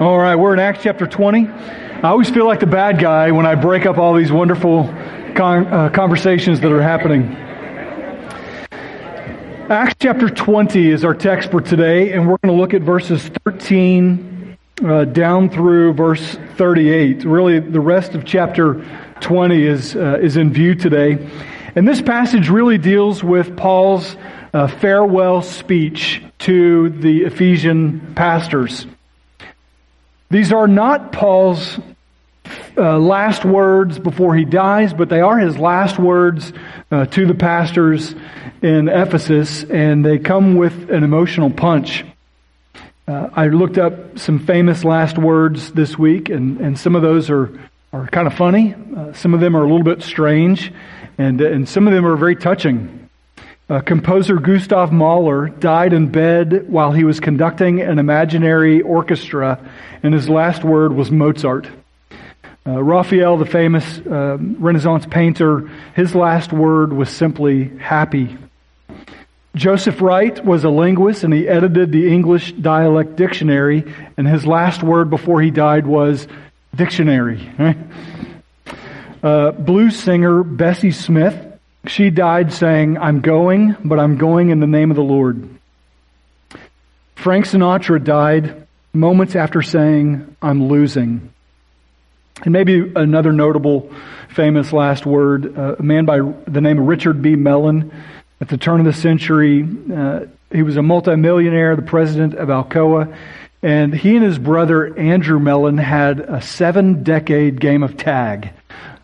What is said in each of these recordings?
All right, we're in Acts chapter 20. I always feel like the bad guy when I break up all these wonderful con- uh, conversations that are happening. Acts chapter 20 is our text for today, and we're going to look at verses 13 uh, down through verse 38. Really, the rest of chapter 20 is, uh, is in view today. And this passage really deals with Paul's uh, farewell speech to the Ephesian pastors. These are not Paul's uh, last words before he dies, but they are his last words uh, to the pastors in Ephesus, and they come with an emotional punch. Uh, I looked up some famous last words this week, and, and some of those are, are kind of funny. Uh, some of them are a little bit strange, and, and some of them are very touching. Uh, composer Gustav Mahler died in bed while he was conducting an imaginary orchestra, and his last word was Mozart. Uh, Raphael, the famous uh, Renaissance painter, his last word was simply happy. Joseph Wright was a linguist and he edited the English dialect dictionary, and his last word before he died was dictionary. Uh, blues singer Bessie Smith she died saying, I'm going, but I'm going in the name of the Lord. Frank Sinatra died moments after saying, I'm losing. And maybe another notable, famous last word, uh, a man by the name of Richard B. Mellon. At the turn of the century, uh, he was a multimillionaire, the president of Alcoa, and he and his brother Andrew Mellon had a seven decade game of tag.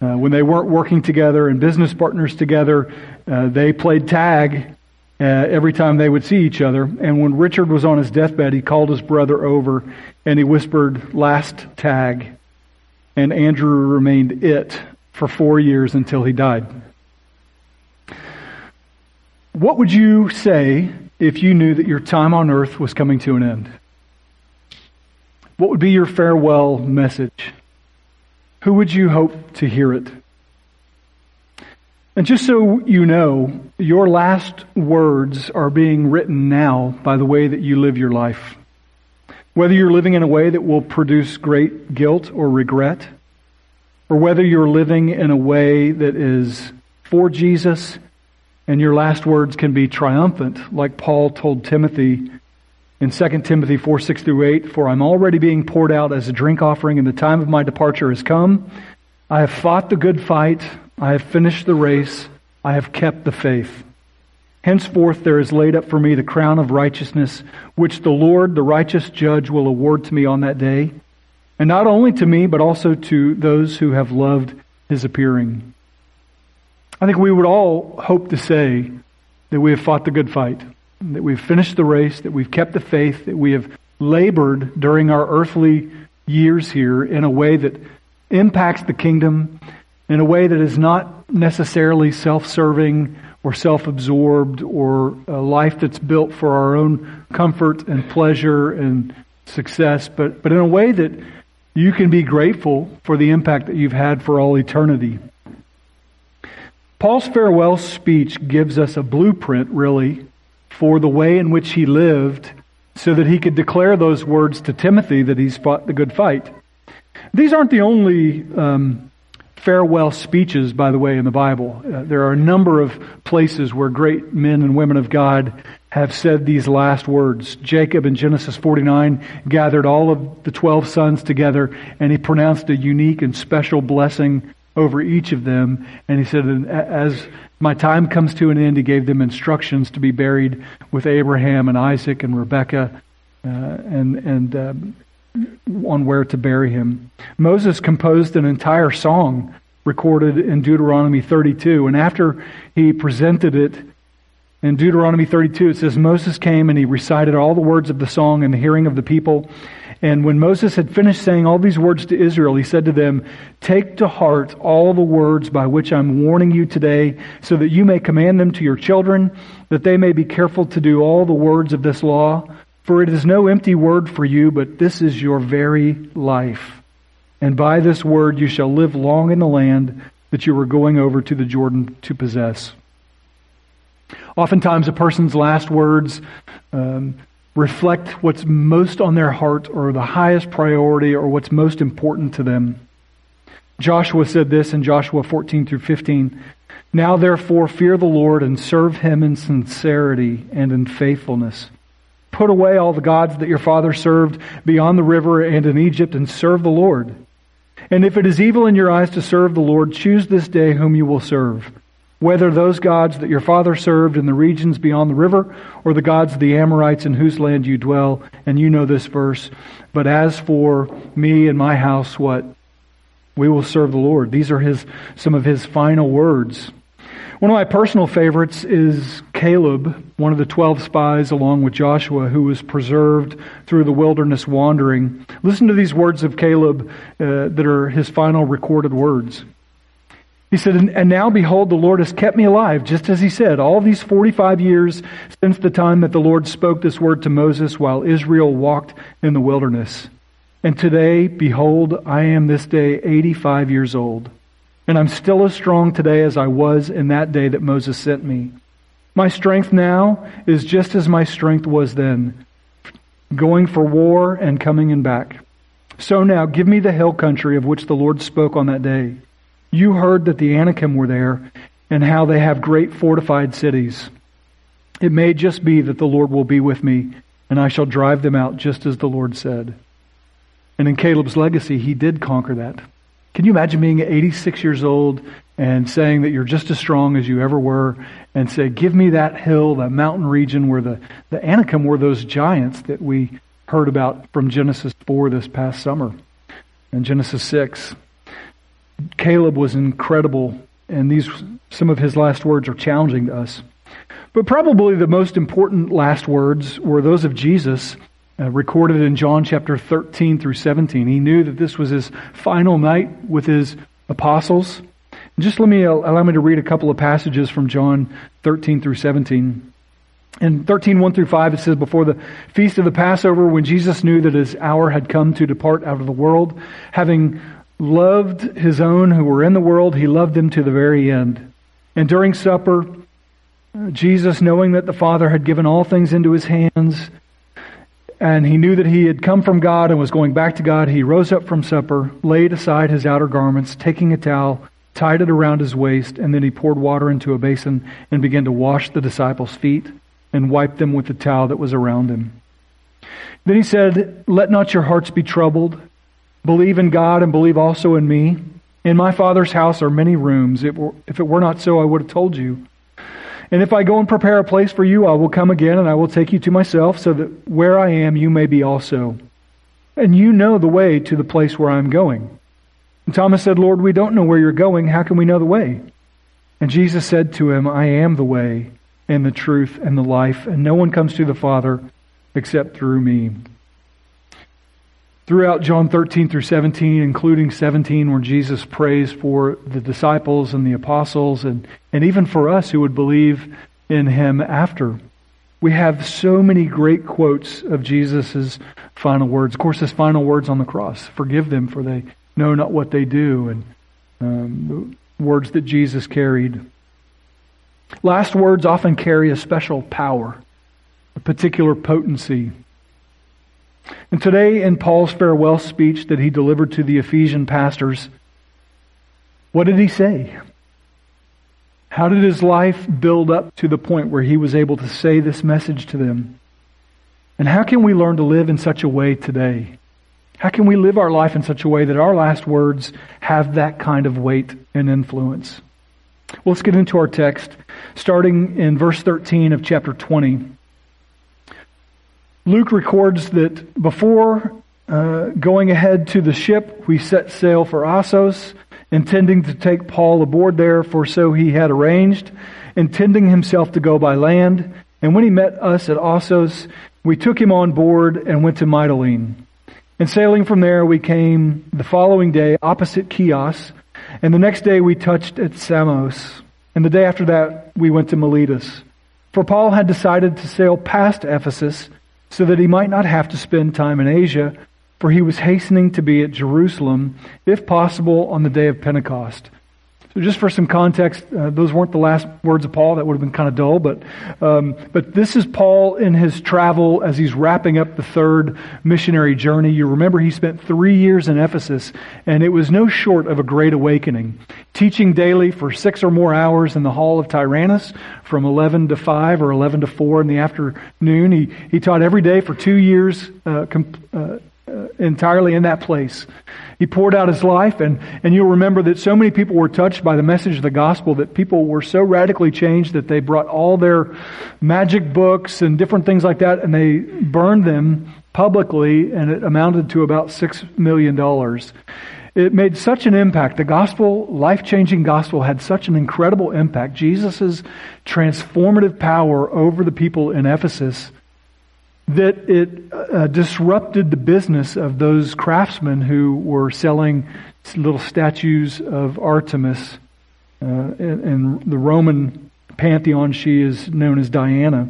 Uh, when they weren't working together and business partners together, uh, they played tag uh, every time they would see each other. And when Richard was on his deathbed, he called his brother over and he whispered, Last tag. And Andrew remained it for four years until he died. What would you say if you knew that your time on earth was coming to an end? What would be your farewell message? Who would you hope to hear it? And just so you know, your last words are being written now by the way that you live your life. Whether you're living in a way that will produce great guilt or regret, or whether you're living in a way that is for Jesus and your last words can be triumphant, like Paul told Timothy in 2 Timothy 4 6 through 8, For I'm already being poured out as a drink offering, and the time of my departure has come. I have fought the good fight, I have finished the race, I have kept the faith. Henceforth there is laid up for me the crown of righteousness, which the Lord, the righteous judge, will award to me on that day. And not only to me, but also to those who have loved his appearing. I think we would all hope to say that we have fought the good fight that we've finished the race, that we've kept the faith, that we have labored during our earthly years here in a way that impacts the kingdom, in a way that is not necessarily self serving or self absorbed or a life that's built for our own comfort and pleasure and success, but, but in a way that you can be grateful for the impact that you've had for all eternity. Paul's farewell speech gives us a blueprint, really, for the way in which he lived so that he could declare those words to Timothy that he's fought the good fight. These aren't the only um, farewell speeches, by the way, in the Bible. Uh, there are a number of places where great men and women of God have said these last words. Jacob in Genesis 49 gathered all of the 12 sons together and he pronounced a unique and special blessing over each of them. And he said, as my time comes to an end, he gave them instructions to be buried with Abraham and Isaac and Rebekah uh, and, and uh, on where to bury him. Moses composed an entire song recorded in Deuteronomy 32. And after he presented it in Deuteronomy 32, it says, Moses came and he recited all the words of the song in the hearing of the people. And when Moses had finished saying all these words to Israel, he said to them, Take to heart all the words by which I'm warning you today, so that you may command them to your children, that they may be careful to do all the words of this law. For it is no empty word for you, but this is your very life. And by this word you shall live long in the land that you are going over to the Jordan to possess. Oftentimes, a person's last words um, reflect what's most on their heart or the highest priority or what's most important to them. Joshua said this in Joshua 14 through 15. Now therefore fear the Lord and serve him in sincerity and in faithfulness. Put away all the gods that your father served beyond the river and in Egypt and serve the Lord. And if it is evil in your eyes to serve the Lord, choose this day whom you will serve whether those gods that your father served in the regions beyond the river, or the gods of the Amorites in whose land you dwell. And you know this verse. But as for me and my house, what? We will serve the Lord. These are his, some of his final words. One of my personal favorites is Caleb, one of the 12 spies along with Joshua, who was preserved through the wilderness wandering. Listen to these words of Caleb uh, that are his final recorded words. He said, And now behold, the Lord has kept me alive, just as he said, all these 45 years since the time that the Lord spoke this word to Moses while Israel walked in the wilderness. And today, behold, I am this day 85 years old. And I'm still as strong today as I was in that day that Moses sent me. My strength now is just as my strength was then, going for war and coming and back. So now give me the hill country of which the Lord spoke on that day. You heard that the Anakim were there and how they have great fortified cities. It may just be that the Lord will be with me and I shall drive them out just as the Lord said. And in Caleb's legacy, he did conquer that. Can you imagine being 86 years old and saying that you're just as strong as you ever were and say, give me that hill, that mountain region where the, the Anakim were those giants that we heard about from Genesis 4 this past summer and Genesis 6. Caleb was incredible, and these some of his last words are challenging to us. But probably the most important last words were those of Jesus, uh, recorded in John chapter 13 through 17. He knew that this was his final night with his apostles. Just let me allow me to read a couple of passages from John 13 through 17. In 13, 1 through 5, it says, Before the feast of the Passover, when Jesus knew that his hour had come to depart out of the world, having loved his own who were in the world, he loved them to the very end. And during supper, Jesus, knowing that the Father had given all things into his hands, and he knew that he had come from God and was going back to God, he rose up from supper, laid aside his outer garments, taking a towel, tied it around his waist, and then he poured water into a basin and began to wash the disciples' feet and wipe them with the towel that was around him. Then he said, Let not your hearts be troubled. Believe in God and believe also in me. In my Father's house are many rooms. If it were not so, I would have told you. And if I go and prepare a place for you, I will come again and I will take you to myself, so that where I am, you may be also. And you know the way to the place where I am going. And Thomas said, Lord, we don't know where you're going. How can we know the way? And Jesus said to him, I am the way and the truth and the life, and no one comes to the Father except through me. Throughout John 13 through 17, including 17, where Jesus prays for the disciples and the apostles, and, and even for us who would believe in him after. We have so many great quotes of Jesus' final words. Of course, his final words on the cross forgive them, for they know not what they do, and um, words that Jesus carried. Last words often carry a special power, a particular potency. And today, in Paul's farewell speech that he delivered to the Ephesian pastors, what did he say? How did his life build up to the point where he was able to say this message to them? And how can we learn to live in such a way today? How can we live our life in such a way that our last words have that kind of weight and influence? Well, let's get into our text, starting in verse 13 of chapter 20. Luke records that before uh, going ahead to the ship, we set sail for Assos, intending to take Paul aboard there, for so he had arranged, intending himself to go by land. And when he met us at Assos, we took him on board and went to Mytilene. And sailing from there, we came the following day opposite Chios, and the next day we touched at Samos. And the day after that, we went to Miletus. For Paul had decided to sail past Ephesus so that he might not have to spend time in Asia, for he was hastening to be at Jerusalem, if possible, on the day of Pentecost. So, just for some context, uh, those weren't the last words of Paul. That would have been kind of dull, but um, but this is Paul in his travel as he's wrapping up the third missionary journey. You remember he spent three years in Ephesus, and it was no short of a great awakening. Teaching daily for six or more hours in the hall of Tyrannus, from eleven to five or eleven to four in the afternoon. He he taught every day for two years. Uh, uh, uh, entirely in that place. He poured out his life, and, and you'll remember that so many people were touched by the message of the gospel that people were so radically changed that they brought all their magic books and different things like that, and they burned them publicly, and it amounted to about six million dollars. It made such an impact. The gospel, life changing gospel, had such an incredible impact. Jesus' transformative power over the people in Ephesus that it uh, disrupted the business of those craftsmen who were selling little statues of Artemis. Uh, the Roman pantheon, she is known as Diana.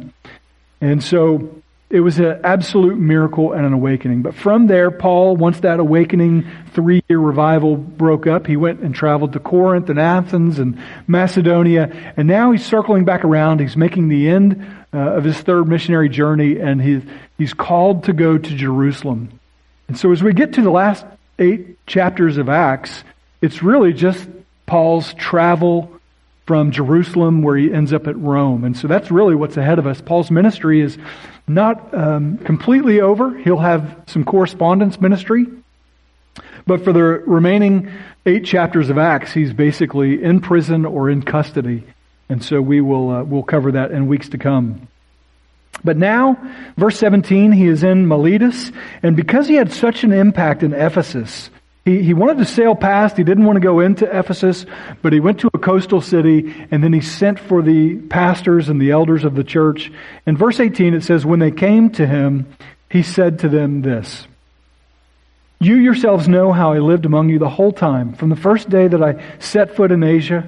And so it was an absolute miracle and an awakening. But from there, Paul, once that awakening three year revival broke up, he went and traveled to Corinth and Athens and Macedonia. And now he's circling back around. He's making the end uh, of his third missionary journey, and he, he's called to go to Jerusalem. And so as we get to the last eight chapters of Acts, it's really just Paul's travel from Jerusalem where he ends up at Rome. And so that's really what's ahead of us. Paul's ministry is not um, completely over. He'll have some correspondence ministry. But for the remaining eight chapters of Acts, he's basically in prison or in custody. And so we will uh, we'll cover that in weeks to come. But now, verse 17, he is in Miletus, and because he had such an impact in Ephesus, he, he wanted to sail past. He didn't want to go into Ephesus, but he went to a coastal city, and then he sent for the pastors and the elders of the church. In verse 18, it says, When they came to him, he said to them this You yourselves know how I lived among you the whole time, from the first day that I set foot in Asia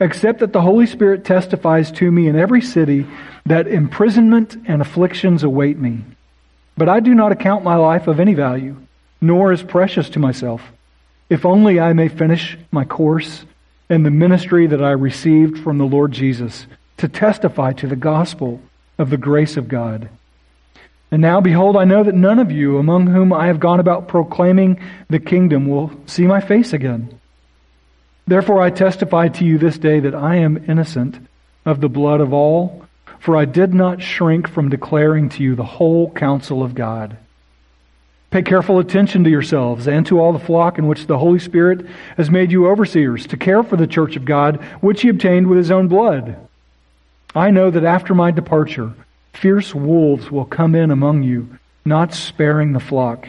except that the Holy Spirit testifies to me in every city that imprisonment and afflictions await me. But I do not account my life of any value, nor as precious to myself, if only I may finish my course and the ministry that I received from the Lord Jesus to testify to the gospel of the grace of God. And now, behold, I know that none of you among whom I have gone about proclaiming the kingdom will see my face again. Therefore I testify to you this day that I am innocent of the blood of all, for I did not shrink from declaring to you the whole counsel of God. Pay careful attention to yourselves and to all the flock in which the Holy Spirit has made you overseers, to care for the church of God, which he obtained with his own blood. I know that after my departure, fierce wolves will come in among you, not sparing the flock.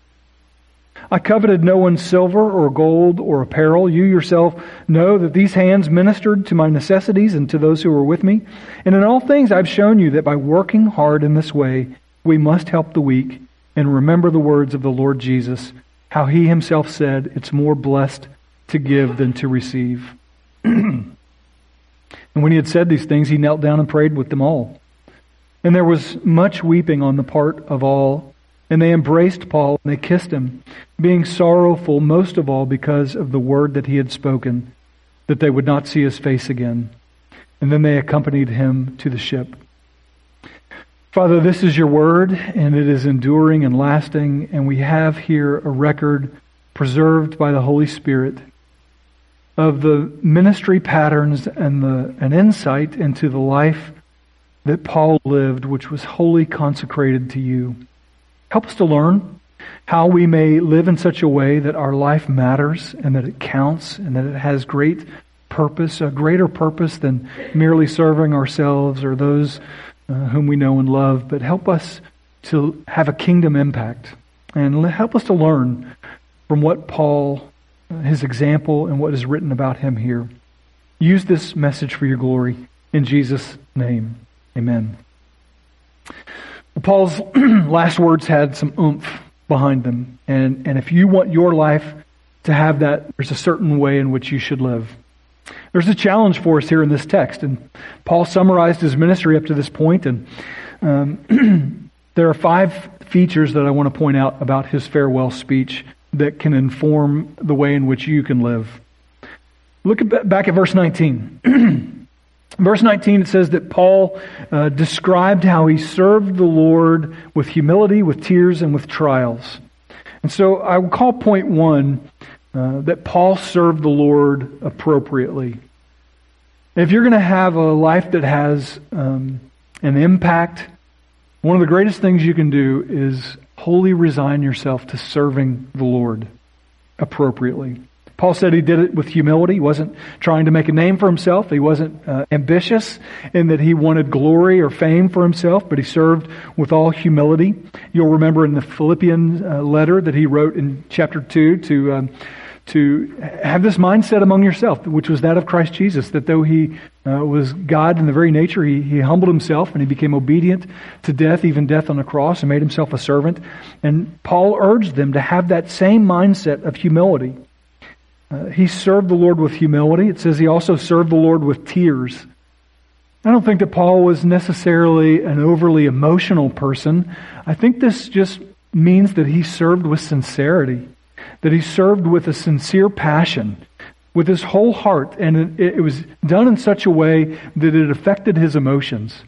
I coveted no one's silver or gold or apparel. You yourself know that these hands ministered to my necessities and to those who were with me. And in all things I've shown you that by working hard in this way, we must help the weak and remember the words of the Lord Jesus, how he himself said, It's more blessed to give than to receive. and when he had said these things, he knelt down and prayed with them all. And there was much weeping on the part of all and they embraced Paul and they kissed him, being sorrowful most of all because of the word that he had spoken, that they would not see his face again. And then they accompanied him to the ship. Father, this is your word, and it is enduring and lasting, and we have here a record preserved by the Holy Spirit of the ministry patterns and the an insight into the life that Paul lived, which was wholly consecrated to you. Help us to learn how we may live in such a way that our life matters and that it counts and that it has great purpose, a greater purpose than merely serving ourselves or those uh, whom we know and love, but help us to have a kingdom impact and help us to learn from what Paul, uh, his example, and what is written about him here. Use this message for your glory. In Jesus' name, amen. Paul's last words had some oomph behind them. And, and if you want your life to have that, there's a certain way in which you should live. There's a challenge for us here in this text. And Paul summarized his ministry up to this point, and um, there are five features that I want to point out about his farewell speech that can inform the way in which you can live. Look at, back at verse 19. verse 19, it says that Paul uh, described how he served the Lord with humility, with tears, and with trials. And so I will call point one uh, that Paul served the Lord appropriately. If you're going to have a life that has um, an impact, one of the greatest things you can do is wholly resign yourself to serving the Lord appropriately. Paul said he did it with humility. He wasn't trying to make a name for himself. He wasn't uh, ambitious in that he wanted glory or fame for himself, but he served with all humility. You'll remember in the Philippian uh, letter that he wrote in chapter 2 to um, to have this mindset among yourself, which was that of Christ Jesus, that though he uh, was God in the very nature, he, he humbled himself and he became obedient to death, even death on the cross, and made himself a servant. And Paul urged them to have that same mindset of humility. Uh, he served the Lord with humility. It says he also served the Lord with tears. I don't think that Paul was necessarily an overly emotional person. I think this just means that he served with sincerity that he served with a sincere passion, with his whole heart, and it, it was done in such a way that it affected his emotions.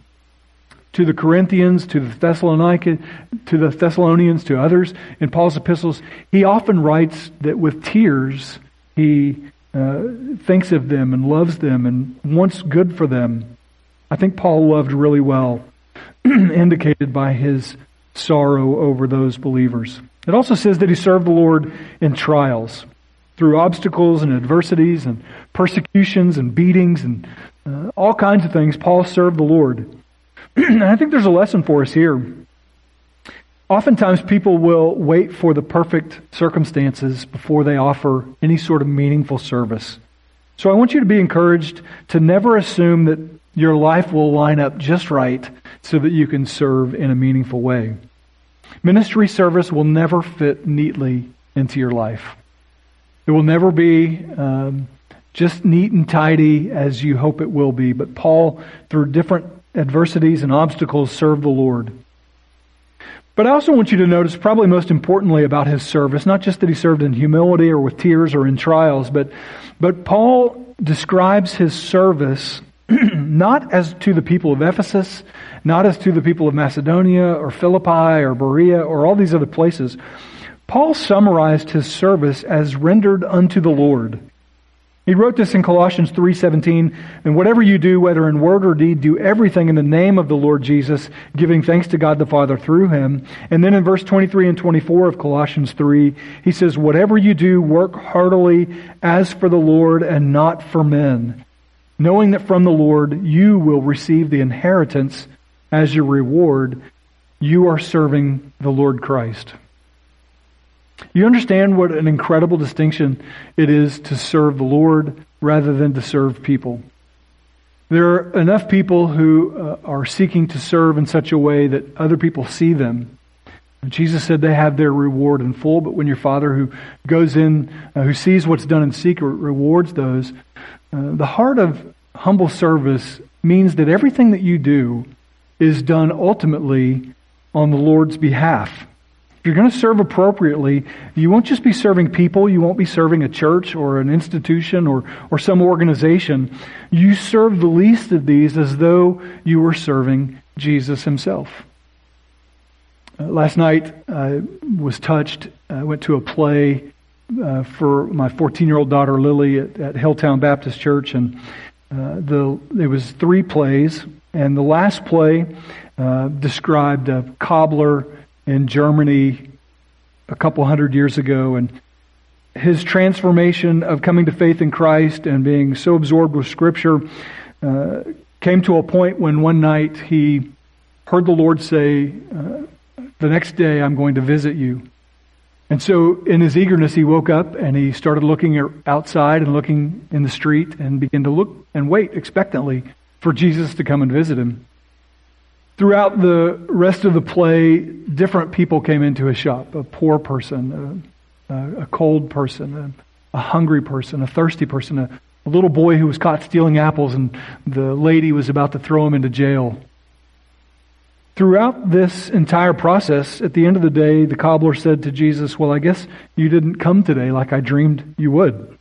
To the Corinthians, to the Thessalonians, to the Thessalonians, to others in Paul's epistles, he often writes that with tears he uh, thinks of them and loves them and wants good for them. I think Paul loved really well, indicated by his sorrow over those believers. It also says that he served the Lord in trials, through obstacles and adversities and persecutions and beatings and uh, all kinds of things. Paul served the Lord. and I think there's a lesson for us here. Oftentimes, people will wait for the perfect circumstances before they offer any sort of meaningful service. So I want you to be encouraged to never assume that your life will line up just right so that you can serve in a meaningful way. Ministry service will never fit neatly into your life. It will never be um, just neat and tidy as you hope it will be. But Paul, through different adversities and obstacles, served the Lord. But I also want you to notice, probably most importantly about his service, not just that he served in humility or with tears or in trials, but, but Paul describes his service not as to the people of Ephesus, not as to the people of Macedonia or Philippi or Berea or all these other places. Paul summarized his service as rendered unto the Lord. He wrote this in Colossians 3:17, "And whatever you do, whether in word or deed, do everything in the name of the Lord Jesus, giving thanks to God the Father through him." And then in verse 23 and 24 of Colossians 3, he says, "Whatever you do, work heartily as for the Lord and not for men, knowing that from the Lord you will receive the inheritance as your reward, you are serving the Lord Christ. You understand what an incredible distinction it is to serve the Lord rather than to serve people. There are enough people who uh, are seeking to serve in such a way that other people see them. Jesus said they have their reward in full, but when your Father who goes in, uh, who sees what's done in secret, rewards those, uh, the heart of humble service means that everything that you do is done ultimately on the Lord's behalf. If you're going to serve appropriately, you won't just be serving people, you won't be serving a church or an institution or, or some organization. You serve the least of these as though you were serving Jesus himself. Uh, last night, I was touched. I went to a play uh, for my 14 year old daughter Lily at, at Hilltown Baptist Church, and Uh, the, it was three plays, and the last play uh, described a cobbler in Germany a couple hundred years ago, and his transformation of coming to faith in Christ and being so absorbed with Scripture uh, came to a point when one night he heard the Lord say, uh, The next day I'm going to visit you. And so, in his eagerness, he woke up and he started looking outside and looking in the street and began to look and wait expectantly for Jesus to come and visit him. Throughout the rest of the play, different people came into his shop a poor person, a, a cold person, a, a, hungry person, a thirsty person, a, a little boy who was caught stealing apples, and the lady was about to throw him into jail. Throughout this entire process, at the end of the day, the cobbler said to Jesus, Well, I guess you didn't come today like I dreamed you would.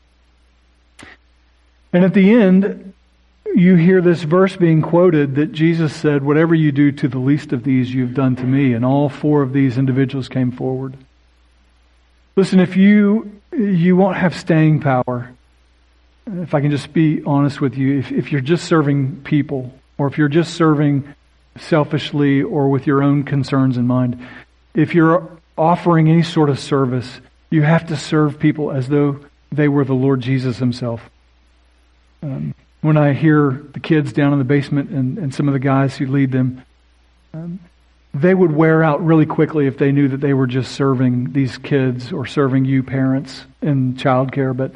And at the end, you hear this verse being quoted that Jesus said, Whatever you do to the least of these, you've done to me. And all four of these individuals came forward. Listen, if you, you won't have staying power, if I can just be honest with you, if, if you're just serving people, or if you're just serving selfishly or with your own concerns in mind, if you're offering any sort of service, you have to serve people as though they were the Lord Jesus Himself. Um, when I hear the kids down in the basement and, and some of the guys who lead them, um, they would wear out really quickly if they knew that they were just serving these kids or serving you parents in childcare. But,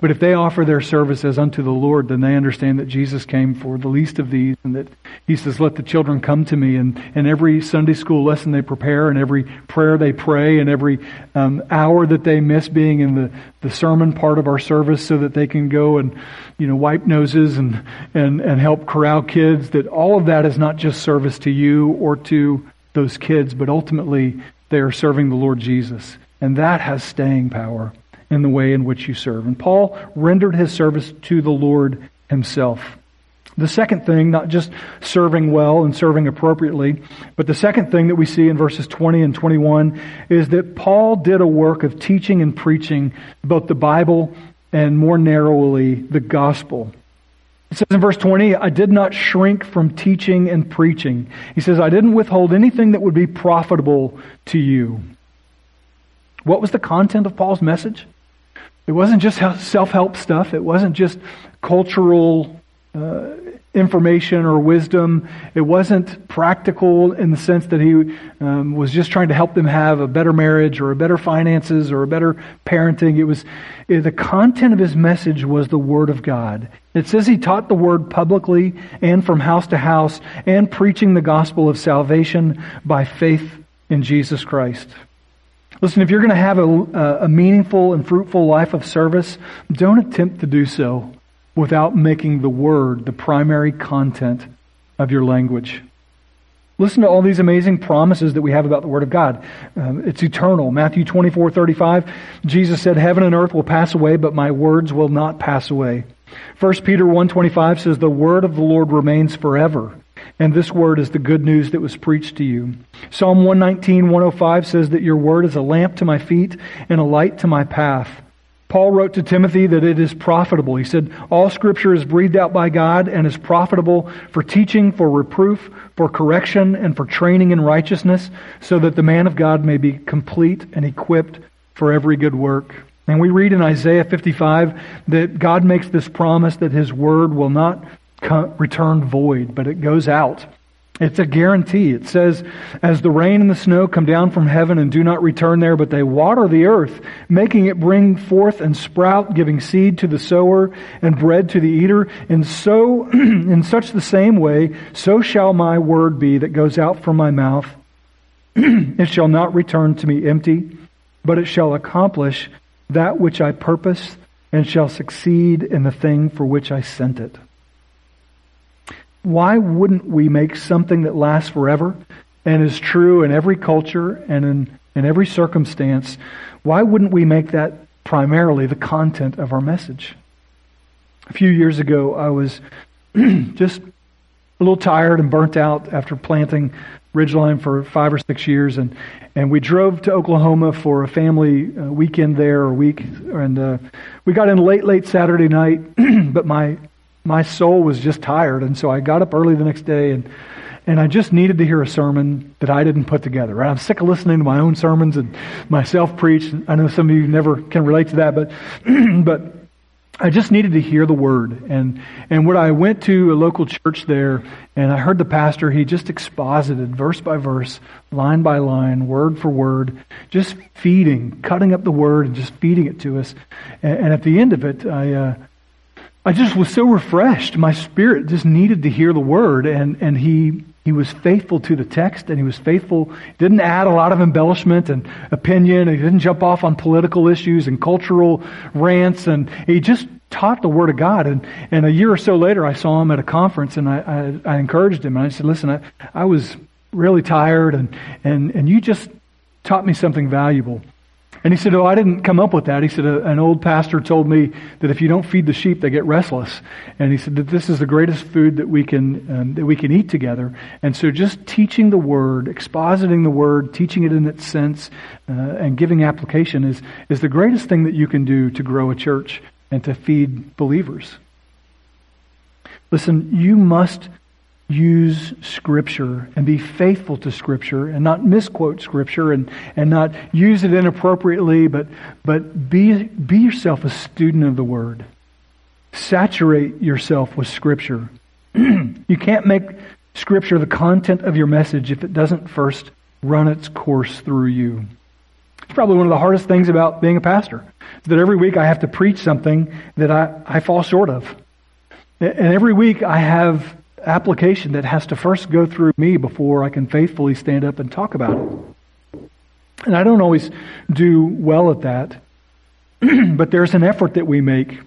but if they offer their service as unto the Lord, then they understand that Jesus came for the least of these and that He says, let the children come to me. And, and every Sunday school lesson they prepare and every prayer they pray and every um, hour that they miss being in the, the sermon part of our service so that they can go and, you know, wipe noses and, and, and help corral kids, that all of that is not just service to you or to those kids, but ultimately they are serving the Lord Jesus. And that has staying power in the way in which you serve. And Paul rendered his service to the Lord himself. The second thing, not just serving well and serving appropriately, but the second thing that we see in verses 20 and 21 is that Paul did a work of teaching and preaching both the Bible and more narrowly the gospel. It says in verse 20, I did not shrink from teaching and preaching. He says, I didn't withhold anything that would be profitable to you. What was the content of Paul's message? It wasn't just self help stuff, it wasn't just cultural uh, information or wisdom. It wasn't practical in the sense that he um, was just trying to help them have a better marriage or a better finances or a better parenting. It was it, the content of his message was the Word of God. It says he taught the Word publicly and from house to house and preaching the gospel of salvation by faith in Jesus Christ. Listen, if you're going to have a, a meaningful and fruitful life of service, don't attempt to do so without making the word the primary content of your language. Listen to all these amazing promises that we have about the Word of God. Um, it's eternal. Matthew 24, 35, Jesus said, Heaven and earth will pass away, but my words will not pass away. 1 Peter 1.25 says, The word of the Lord remains forever. And this word is the good news that was preached to you. Psalm 119, 105 says that your word is a lamp to my feet and a light to my path. Paul wrote to Timothy that it is profitable. He said, All scripture is breathed out by God and is profitable for teaching, for reproof, for correction, and for training in righteousness, so that the man of God may be complete and equipped for every good work. And we read in Isaiah 55 that God makes this promise that his word will not return void, but it goes out it's a guarantee. It says, As the rain and the snow come down from heaven and do not return there, but they water the earth, making it bring forth and sprout, giving seed to the sower and bread to the eater, and so, in such the same way, so shall my word be that goes out from my mouth. it shall not return to me empty, but it shall accomplish that which I purpose and shall succeed in the thing for which I sent it why wouldn't we make something that lasts forever and is true in every culture and in, in every circumstance? Why wouldn't we make that primarily the content of our message? A few years ago, I was just a little tired and burnt out after planting Ridgeline for five or six years, and and we drove to Oklahoma for a family uh, weekend there or week, and uh, we got in late, late Saturday night. but my my soul was just tired. And so I got up early the next day and, and I just needed to hear a sermon that I didn't put together. Right? I'm sick of listening to my own sermons and myself preach. I know some of you never can relate to that, but, but I just needed to hear the word. And, and when I went to a local church there and I heard the pastor, he just exposited verse by verse, line by line, word for word, just feeding, cutting up the word and just feeding it to us. And, and at the end of it, I, uh, I just was so refreshed. My spirit just needed to hear the word. And, and he, he was faithful to the text and he was faithful, didn't add a lot of embellishment and opinion. He didn't jump off on political issues and cultural rants and he just taught the Word of God. And, and a year or so later, I saw him at a conference and I, I, I encouraged him and I said, listen, I, I was really tired and, and, and you just taught me something valuable. And he said, Oh, I didn't come up with that. He said, An old pastor told me that if you don't feed the sheep, they get restless. And he said that this is the greatest food that we can, um, that we can eat together. And so just teaching the word, expositing the word, teaching it in its sense, uh, and giving application is, is the greatest thing that you can do to grow a church and to feed believers. Listen, you must use Scripture and be faithful to Scripture and not misquote Scripture and, and not use it inappropriately, but, but be, be yourself a student of the Word. Saturate yourself with Scripture. you can't make Scripture the content of your message if it doesn't first run its course through you. It's probably one of the hardest things about being a pastor. That every week I have to preach something that I, I fall short of. And every week I have application that has to first go through me before I can faithfully stand up and talk about it. And I don't always do well at that, but there's an effort that we make.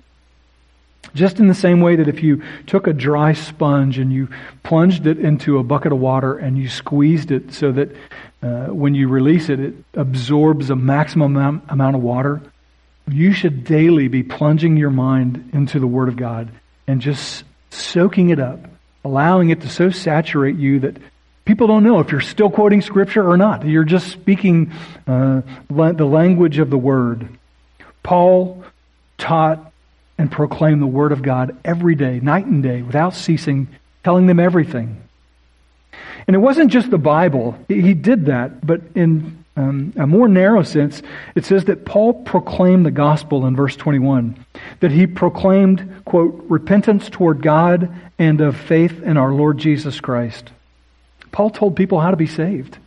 Just in the same way that if you took a dry sponge and you plunged it into a bucket of water and you squeezed it so that uh, when you release it, it absorbs a maximum amount, amount of water, you should daily be plunging your mind into the Word of God and just soaking it up allowing it to so saturate you that people don't know if you're still quoting Scripture or not. You're just speaking uh, the language of the Word. Paul taught and proclaimed the Word of God every day, night and day, without ceasing, telling them everything. And it wasn't just the Bible. He did that, but in um, a more narrow sense, it says that Paul proclaimed the gospel in verse 21, that he proclaimed, quote, repentance toward God and of faith in our Lord Jesus Christ. Paul told people how to be saved.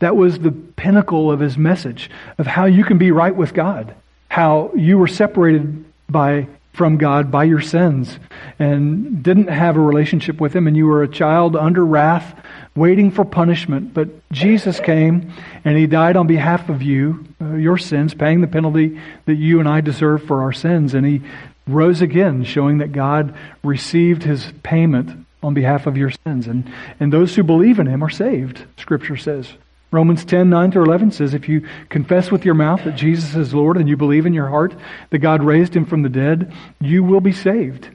That was the pinnacle of his message of how you can be right with God, how you were separated by from God by your sins and didn't have a relationship with him and you were a child under wrath waiting for punishment. But Jesus came and he died on behalf of you, uh, your sins, paying the penalty that you and I deserve for our sins. And he rose again, showing that God received his payment on behalf of your sins. And, and those who believe in him are saved, Scripture says. Romans 10, 9 to 11 says, If you confess with your mouth that Jesus is Lord and you believe in your heart that God raised him from the dead, you will be saved.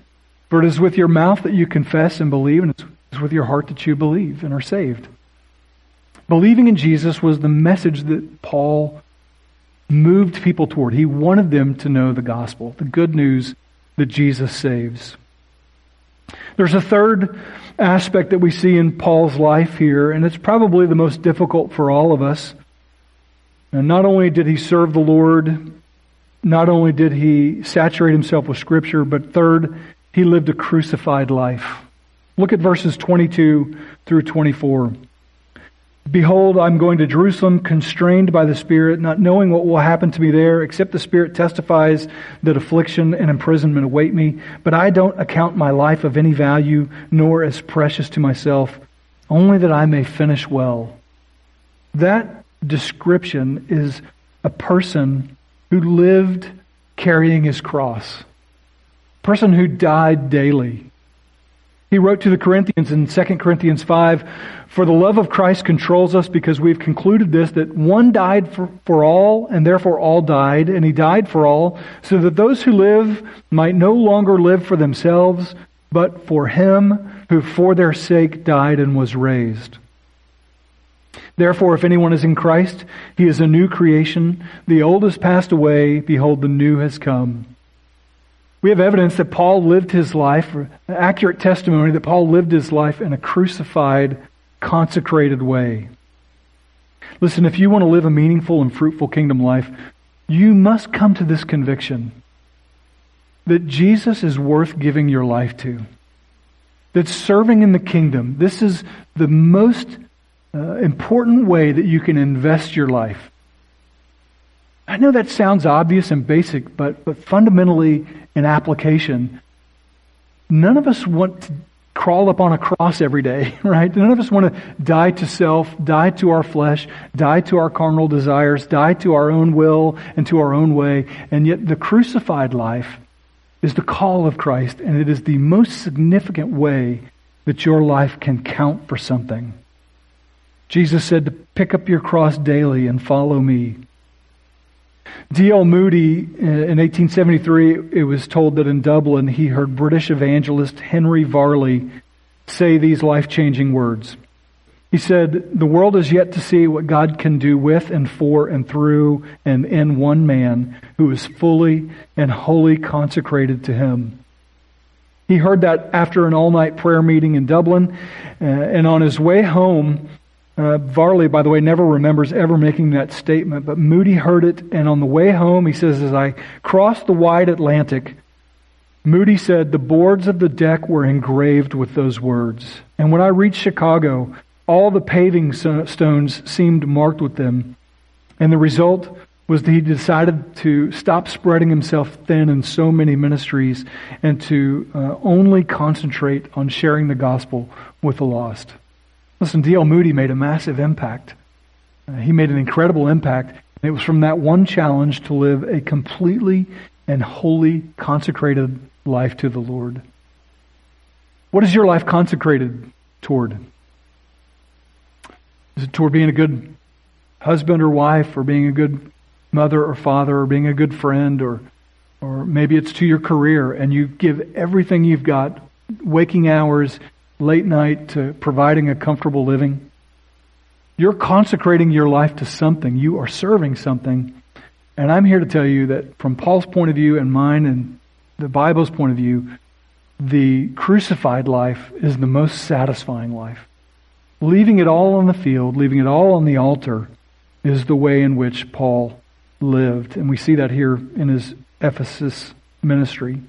For it is with your mouth that you confess and believe, and it's with your heart that you believe and are saved. Believing in Jesus was the message that Paul moved people toward. He wanted them to know the gospel, the good news that Jesus saves. There's a third aspect that we see in Paul's life here, and it's probably the most difficult for all of us. And not only did he serve the Lord, not only did he saturate himself with Scripture, but third, he lived a crucified life. Look at verses 22 through 24. Behold, I'm going to Jerusalem constrained by the Spirit, not knowing what will happen to me there, except the Spirit testifies that affliction and imprisonment await me. But I don't account my life of any value, nor as precious to myself, only that I may finish well. That description is a person who lived carrying his cross, a person who died daily, he wrote to the Corinthians in 2 Corinthians 5, For the love of Christ controls us because we've concluded this, that one died for, for all, and therefore all died, and he died for all, so that those who live might no longer live for themselves, but for him who for their sake died and was raised. Therefore, if anyone is in Christ, he is a new creation. The old has passed away. Behold, the new has come. We have evidence that Paul lived his life, accurate testimony that Paul lived his life in a crucified, consecrated way. Listen, if you want to live a meaningful and fruitful kingdom life, you must come to this conviction that Jesus is worth giving your life to. That serving in the kingdom, this is the most uh, important way that you can invest your life. I know that sounds obvious and basic, but, but fundamentally in application, none of us want to crawl up on a cross every day, right? None of us want to die to self, die to our flesh, die to our carnal desires, die to our own will and to our own way. And yet the crucified life is the call of Christ, and it is the most significant way that your life can count for something. Jesus said to pick up your cross daily and follow me. D.L. Moody, in 1873, it was told that in Dublin he heard British evangelist Henry Varley say these life changing words. He said, The world is yet to see what God can do with and for and through and in one man who is fully and wholly consecrated to Him. He heard that after an all night prayer meeting in Dublin, uh, and on his way home, uh, Varley, by the way, never remembers ever making that statement, but Moody heard it, and on the way home, he says, As I crossed the wide Atlantic, Moody said, The boards of the deck were engraved with those words. And when I reached Chicago, all the paving stones seemed marked with them. And the result was that he decided to stop spreading himself thin in so many ministries and to uh, only concentrate on sharing the gospel with the lost. Listen, D.L. Moody made a massive impact. Uh, he made an incredible impact. It was from that one challenge to live a completely and wholly consecrated life to the Lord. What is your life consecrated toward? Is it toward being a good husband or wife, or being a good mother or father, or being a good friend, or, or maybe it's to your career and you give everything you've got, waking hours, late night, to providing a comfortable living? You're consecrating your life to something. You are serving something. And I'm here to tell you that from Paul's point of view and mine and the Bible's point of view, the crucified life is the most satisfying life. Leaving it all on the field, leaving it all on the altar, is the way in which Paul lived. And we see that here in his Ephesus ministry.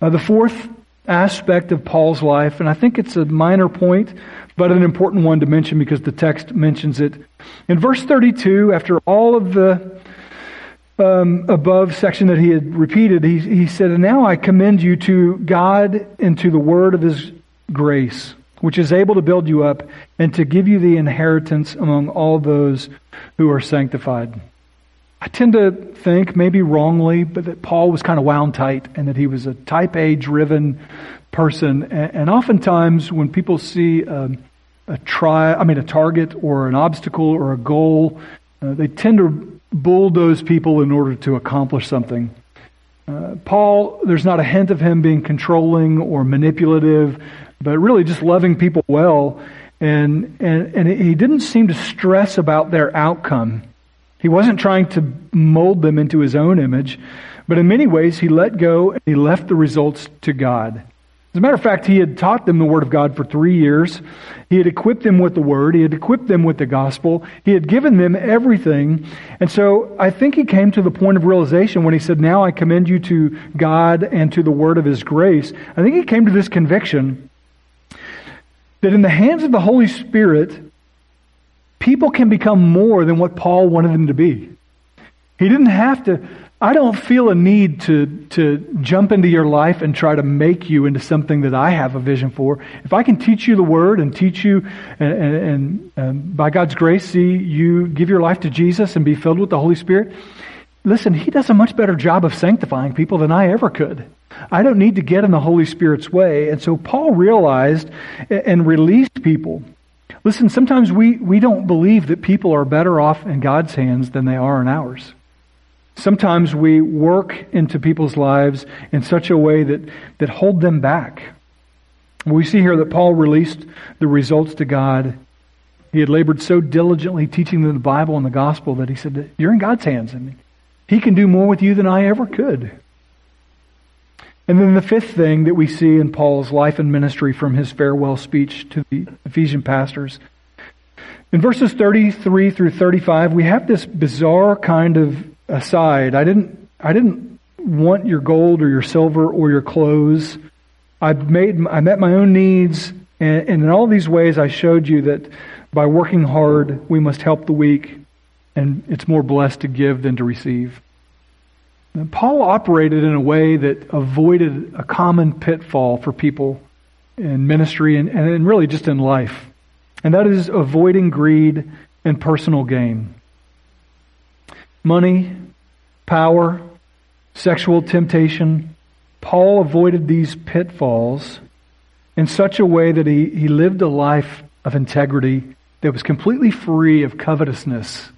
Uh, the fourth aspect of Paul's life, and I think it's a minor point, but an important one to mention because the text mentions it. In verse 32, after all of the um, above section that he had repeated, he, he said, And now I commend you to God and to the word of his grace which is able to build you up and to give you the inheritance among all those who are sanctified. I tend to think, maybe wrongly, but that Paul was kind of wound tight and that he was a type A driven person. And oftentimes, when people see a, a try, I mean, a target or an obstacle or a goal, uh, they tend to bulldoze people in order to accomplish something. Uh, Paul, there's not a hint of him being controlling or manipulative but really just loving people well. And, and, and he didn't seem to stress about their outcome. He wasn't trying to mold them into his own image, but in many ways he let go and he left the results to God. As a matter of fact, he had taught them the Word of God for three years. He had equipped them with the Word. He had equipped them with the gospel. He had given them everything. And so I think he came to the point of realization when he said, Now I commend you to God and to the Word of His grace. I think he came to this conviction that in the hands of the Holy Spirit, people can become more than what Paul wanted them to be. He didn't have to. I don't feel a need to, to jump into your life and try to make you into something that I have a vision for. If I can teach you the Word and teach you, and, and, and um, by God's grace, see you give your life to Jesus and be filled with the Holy Spirit, listen, He does a much better job of sanctifying people than I ever could. I don't need to get in the Holy Spirit's way. And so Paul realized and released people. Listen, sometimes we, we don't believe that people are better off in God's hands than they are in ours. Sometimes we work into people's lives in such a way that, that hold them back. We see here that Paul released the results to God. He had labored so diligently teaching them the Bible and the gospel that he said, You're in God's hands, and He can do more with you than I ever could. And then the fifth thing that we see in Paul's life and ministry from his farewell speech to the Ephesian pastors. In verses 33 through 35, we have this bizarre kind of aside. I didn't, I didn't want your gold or your silver or your clothes. I made, I met my own needs. And, and in all these ways, I showed you that by working hard, we must help the weak. And it's more blessed to give than to receive. Paul operated in a way that avoided a common pitfall for people in ministry and, and really just in life. And that is avoiding greed and personal gain. Money, power, sexual temptation. Paul avoided these pitfalls in such a way that he, he lived a life of integrity that was completely free of covetousness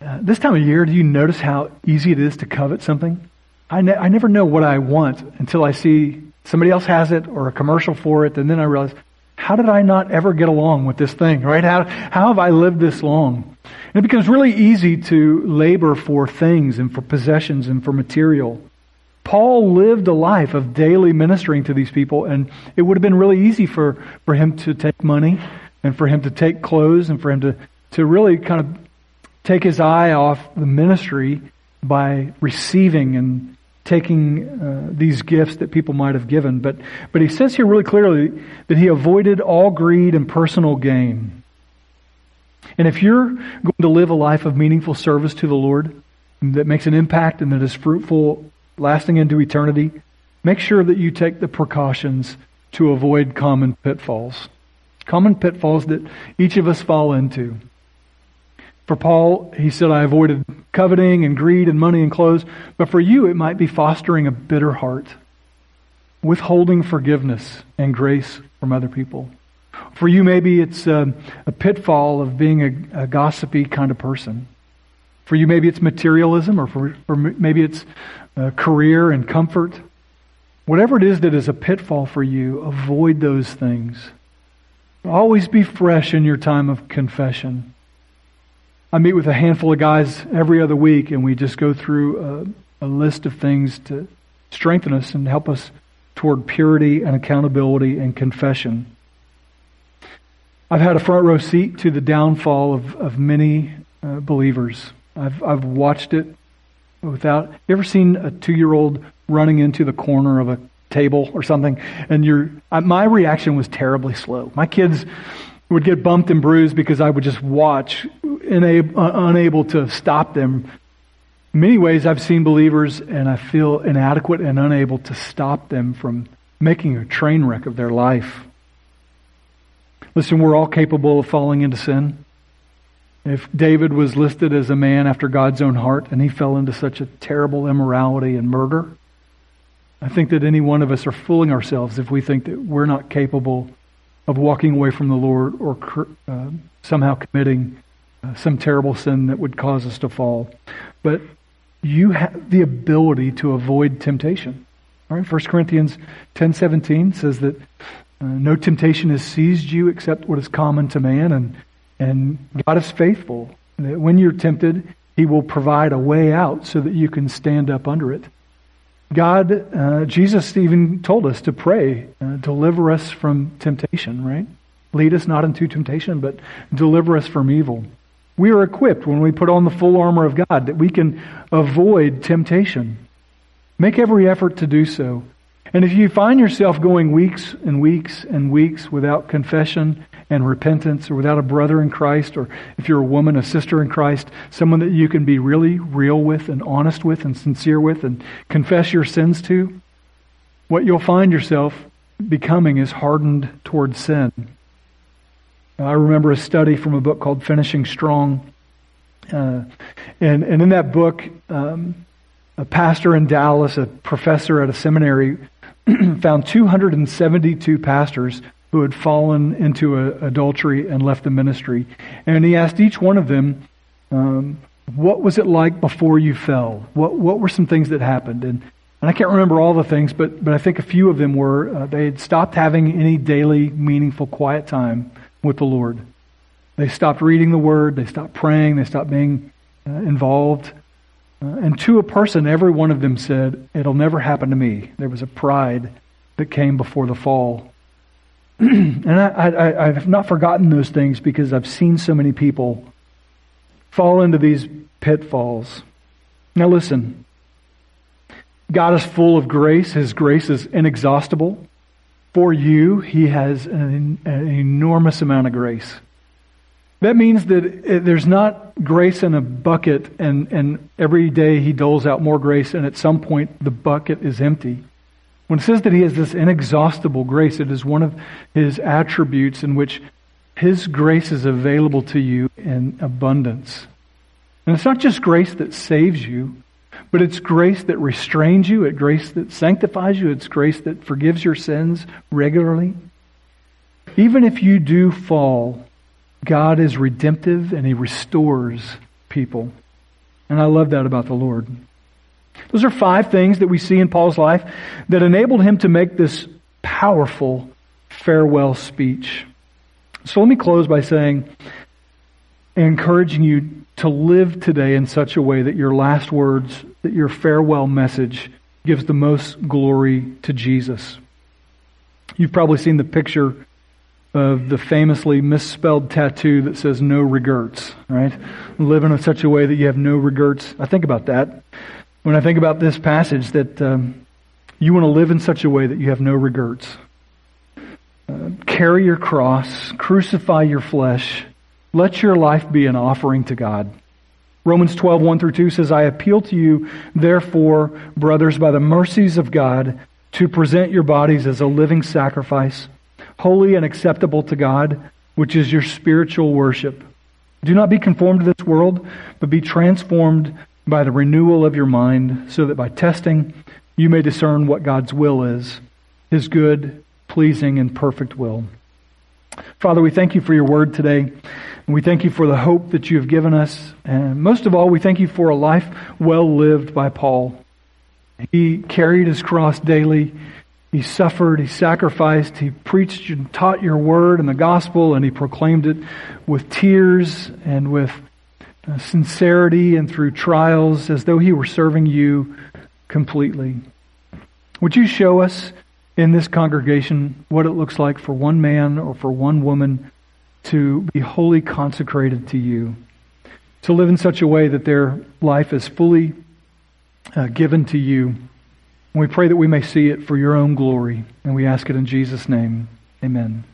uh, this time of year, do you notice how easy it is to covet something? I, ne- I never know what I want until I see somebody else has it or a commercial for it, and then I realize, how did I not ever get along with this thing, right? How, how have I lived this long? And it becomes really easy to labor for things and for possessions and for material. Paul lived a life of daily ministering to these people, and it would have been really easy for, for him to take money and for him to take clothes and for him to, to really kind of take his eye off the ministry by receiving and taking uh, these gifts that people might have given. But, but he says here really clearly that he avoided all greed and personal gain. And if you're going to live a life of meaningful service to the Lord that makes an impact and that is fruitful, lasting into eternity, make sure that you take the precautions to avoid common pitfalls. Common pitfalls that each of us fall into. For Paul, he said, I avoided coveting and greed and money and clothes. But for you, it might be fostering a bitter heart, withholding forgiveness and grace from other people. For you, maybe it's a, a pitfall of being a, a, gossipy kind of person. For you, maybe it's materialism, or, for, or maybe it's uh, career and comfort. Whatever it is that is a pitfall for you, avoid those things. Always be fresh in your time of confession. I meet with a handful of guys every other week, and we just go through a, a list of things to strengthen us and help us toward purity and accountability and confession. I've had a front row seat to the downfall of, of many uh, believers. I've, I've watched it without. You ever seen a two year old running into the corner of a table or something? And you're, my reaction was terribly slow. My kids would get bumped and bruised because I would just watch, unable, uh, unable to stop them. In many ways, I've seen believers and I feel inadequate and unable to stop them from making a train wreck of their life. Listen, we're all capable of falling into sin. If David was listed as a man after God's own heart and he fell into such a terrible immorality and murder, I think that any one of us are fooling ourselves if we think that we're not capable of walking away from the Lord or uh, somehow committing uh, some terrible sin that would cause us to fall. But you have the ability to avoid temptation. All right, 1 Corinthians 10:17 says that uh, no temptation has seized you except what is common to man, and and God is faithful. That when you're tempted, He will provide a way out so that you can stand up under it. God, uh, Jesus even told us to pray, uh, deliver us from temptation, right? Lead us not into temptation, but deliver us from evil. We are equipped when we put on the full armor of God that we can avoid temptation. Make every effort to do so. And if you find yourself going weeks and weeks and weeks without confession and repentance or without a brother in Christ, or if you're a woman, a sister in Christ, someone that you can be really real with and honest with and sincere with and confess your sins to, what you'll find yourself becoming is hardened towards sin. I remember a study from a book called Finishing Strong. Uh, and, and in that book, um, a pastor in Dallas, a professor at a seminary, found 272 pastors who had fallen into a, adultery and left the ministry. And he asked each one of them, um, what was it like before you fell? What, what were some things that happened? And, and I can't remember all the things, but, but I think a few of them were uh, they had stopped having any daily, meaningful, quiet time with the Lord. They stopped reading the Word, they stopped praying, they stopped being uh, involved. Uh, and to a person, every one of them said, It'll never happen to me. There was a pride that came before the fall. and I, have not forgotten those things because I've seen so many people fall into these pitfalls. Now, listen God is full of grace, His grace is inexhaustible. For you, He has an, an enormous amount of grace. That means that uh, there's not grace in a bucket and, and every day he doles out more grace and at some point the bucket is empty. When it says that he has this inexhaustible grace, it is one of his attributes in which his grace is available to you in abundance. And it's not just grace that saves you, but it's grace that restrains you, it's grace that sanctifies you, it's grace that forgives your sins regularly. Even if you do fall, God is redemptive and he restores people. And I love that about the Lord. Those are five things that we see in Paul's life that enabled him to make this powerful farewell speech. So let me close by saying, encouraging you to live today in such a way that your last words, that your farewell message gives the most glory to Jesus. You've probably seen the picture of the famously misspelled tattoo that says no regrets, right? Living in such a way that you have no regrets. I think about that when I think about this passage that um, you want to live in such a way that you have no regrets. Uh, carry your cross, crucify your flesh, let your life be an offering to God. Romans 12, 1 through 2 says, I appeal to you, therefore, brothers, by the mercies of God, to present your bodies as a living sacrifice, holy and acceptable to God, which is your spiritual worship. Do not be conformed to this world, but be transformed by the renewal of your mind, so that by testing you may discern what God's will is, his good, pleasing, and perfect will. Father, we thank you for your word today. And we thank you for the hope that you have given us. And most of all, we thank you for a life well lived by Paul. He carried his cross daily. He suffered, he sacrificed, he preached and taught your word and the gospel, and he proclaimed it with tears and with uh, sincerity and through trials as though he were serving you completely. Would you show us in this congregation what it looks like for one man or for one woman to be wholly consecrated to you, to live in such a way that their life is fully uh, given to you? And we pray that we may see it for your own glory, and we ask it in Jesus' name. Amen.